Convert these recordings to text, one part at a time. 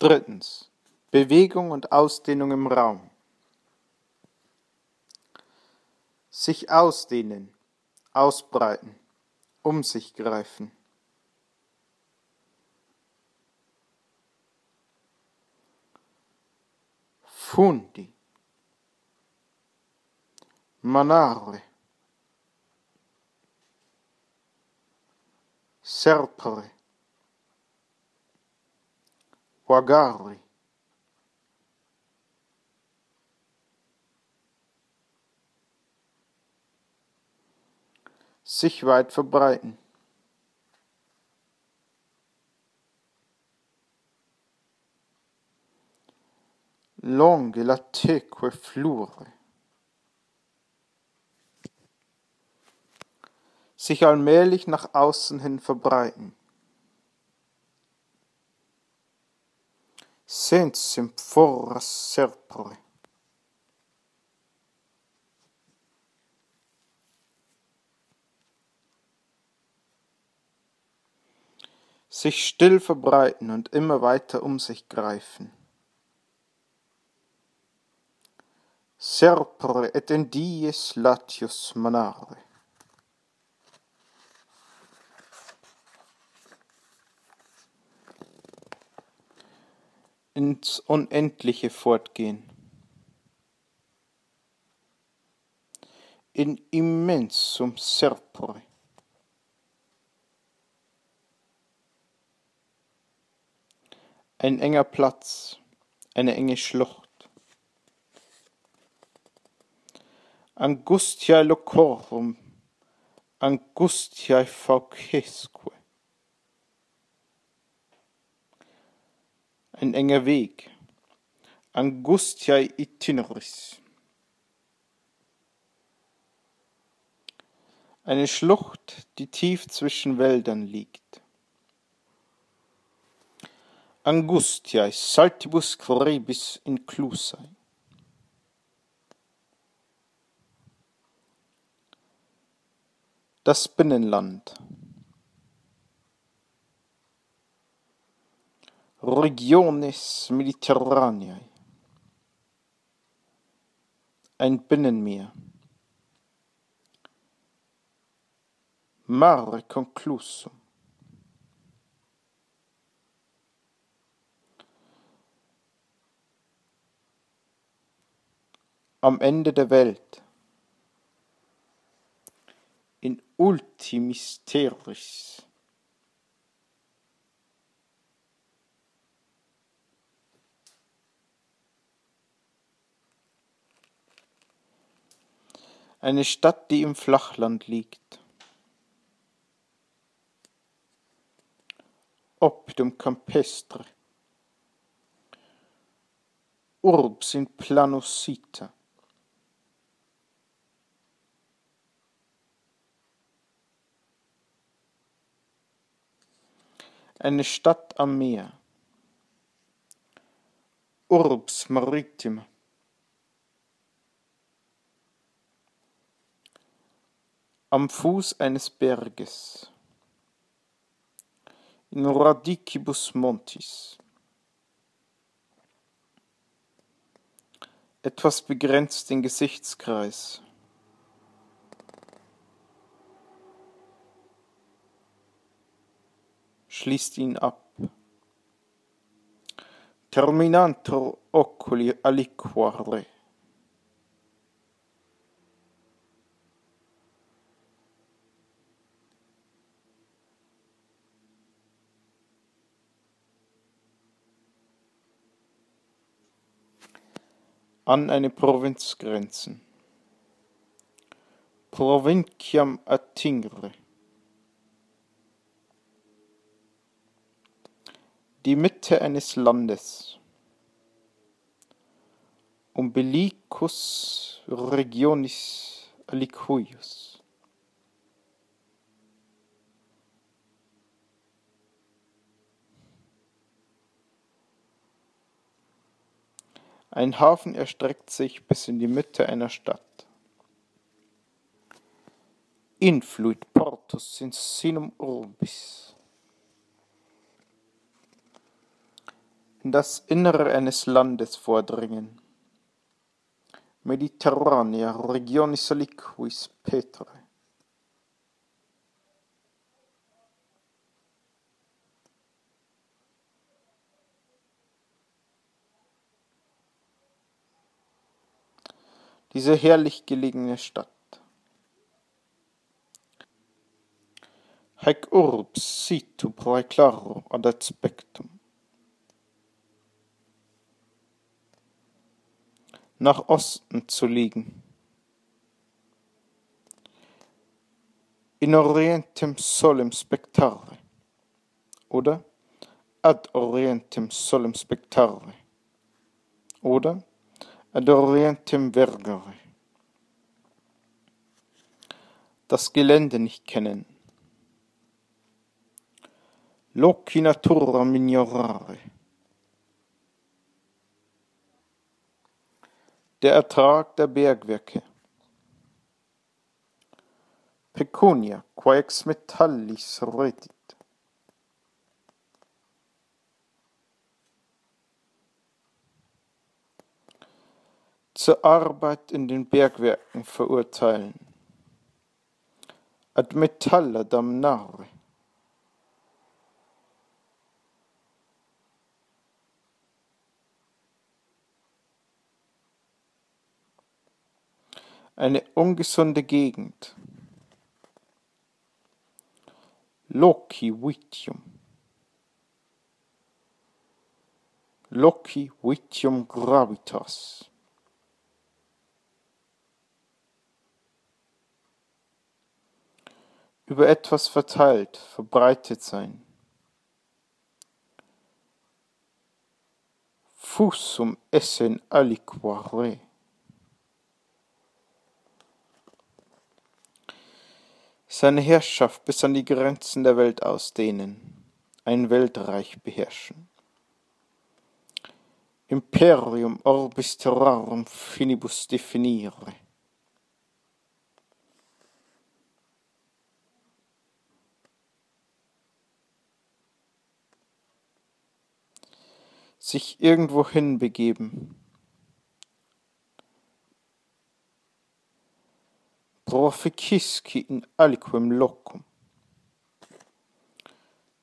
Drittens. Bewegung und Ausdehnung im Raum. Sich ausdehnen, ausbreiten, um sich greifen. Fundi. Manare. Serpere. Wagari. Sich weit verbreiten. Longe la teque flure. Sich allmählich nach außen hin verbreiten. Sensum fora serpere. Sich still verbreiten und immer weiter um sich greifen. Serpere et in dies latius manare. Ins Unendliche fortgehen. In immensum serpore. Ein enger Platz, eine enge Schlucht. Angustia locorum, angustiae faucesque. Ein enger Weg. Angustiae itineris. Eine Schlucht, die tief zwischen Wäldern liegt. Angustiae saltibus quorebis inclusae. Das Binnenland. regiones mediterraneae ein Binnenmeer. Mare conclusum. Am Ende der Welt. In ultimis terris. Eine Stadt, die im Flachland liegt. Optum campestre. Urbs in planosita. Eine Stadt am Meer. Urbs maritima. Am Fuß eines Berges, in radicibus montis. Etwas begrenzt den Gesichtskreis. Schließt ihn ab. Terminantur oculi aliquare. An eine Provinz grenzen. Provinciam attingere. Die Mitte eines Landes. Umbilicus regionis alicuius. Ein Hafen erstreckt sich bis in die Mitte einer Stadt. Influit portus in sinum urbis. in das Innere eines Landes vordringen. Mediterranea regionis aliquis Petre. Diese herrlich gelegene Stadt. Haec urbs situ praeclaro ad aspectum. nach Osten zu liegen. In orientem solem spectare oder ad orientem solem spectare oder ad orientem vergere. Das Gelände nicht kennen. Loci natura migliorare. Der Ertrag der Bergwerke. Pecunia, quae ex metallis retit. Zur Arbeit in den Bergwerken verurteilen. Ad metalla damnare. eine ungesunde Gegend. Loci vitium. Loci vitium gravitas. Über etwas verteilt, verbreitet sein. Fusum essen aliquare. seine Herrschaft bis an die Grenzen der Welt ausdehnen, ein Weltreich beherrschen. Imperium orbis terrarum finibus definire. Sich irgendwohin begeben, proficisci in aliquem locum.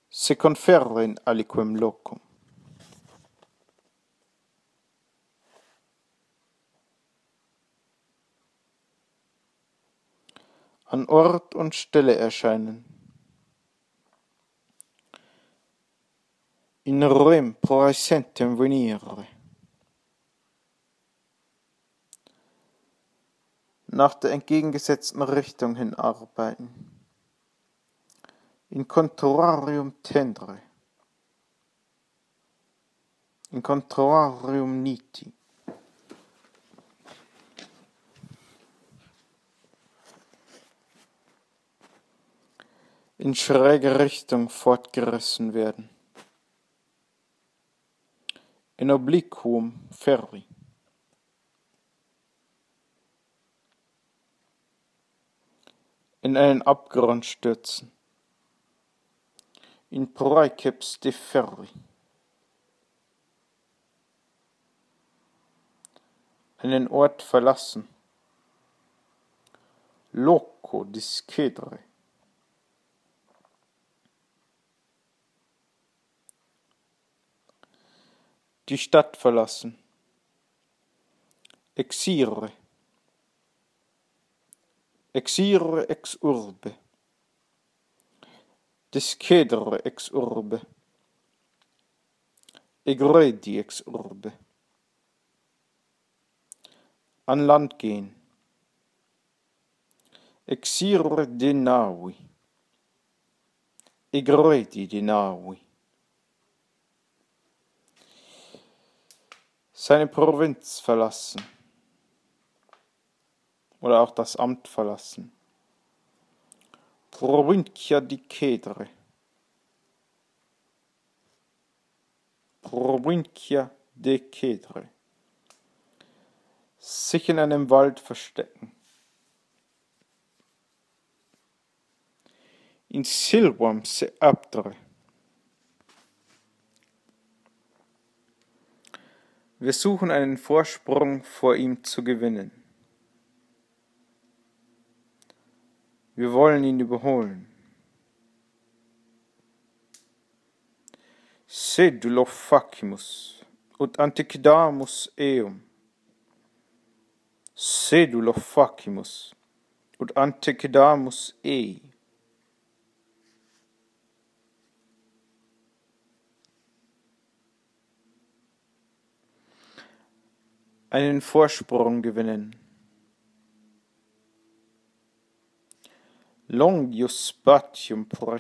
Se conferre in aliquem locum. An Ort und Stelle erscheinen. In rem praesentem venire. nach der entgegengesetzten Richtung hin arbeiten. In contrarium tendre. In contrarium niti. in schräge Richtung fortgerissen werden. In obliquum ferri. in einen Abgrund stürzen. In praeceps de ferri. Einen Ort verlassen. Loco discedere. Die Stadt verlassen. Exire exire ex urbe, discedere ex urbe, egredi ex urbe, an Land gehen, exire de navi, egredi de Seine Provinz verlassen oder auch das Amt verlassen. Provincia di Cedre. Provincia de Cedre. Sich in einem Wald verstecken. In silvam se abdre. Wir suchen einen Vorsprung vor ihm zu gewinnen. Wir wollen ihn überholen. Sedulo facimus, ut antiquidamus eum. Sedulo facimus, ut antiquidamus ei. Einen Vorsprung gewinnen. Longius spatium por